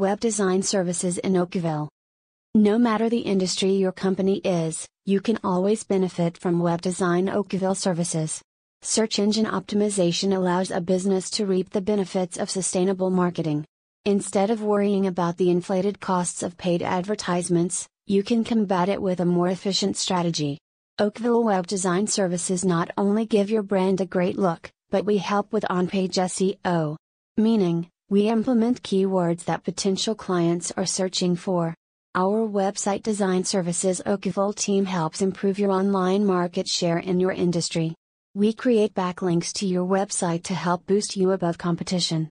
Web Design Services in Oakville. No matter the industry your company is, you can always benefit from Web Design Oakville services. Search engine optimization allows a business to reap the benefits of sustainable marketing. Instead of worrying about the inflated costs of paid advertisements, you can combat it with a more efficient strategy. Oakville Web Design Services not only give your brand a great look, but we help with on page SEO. Meaning, we implement keywords that potential clients are searching for. Our website design services Oakville team helps improve your online market share in your industry. We create backlinks to your website to help boost you above competition.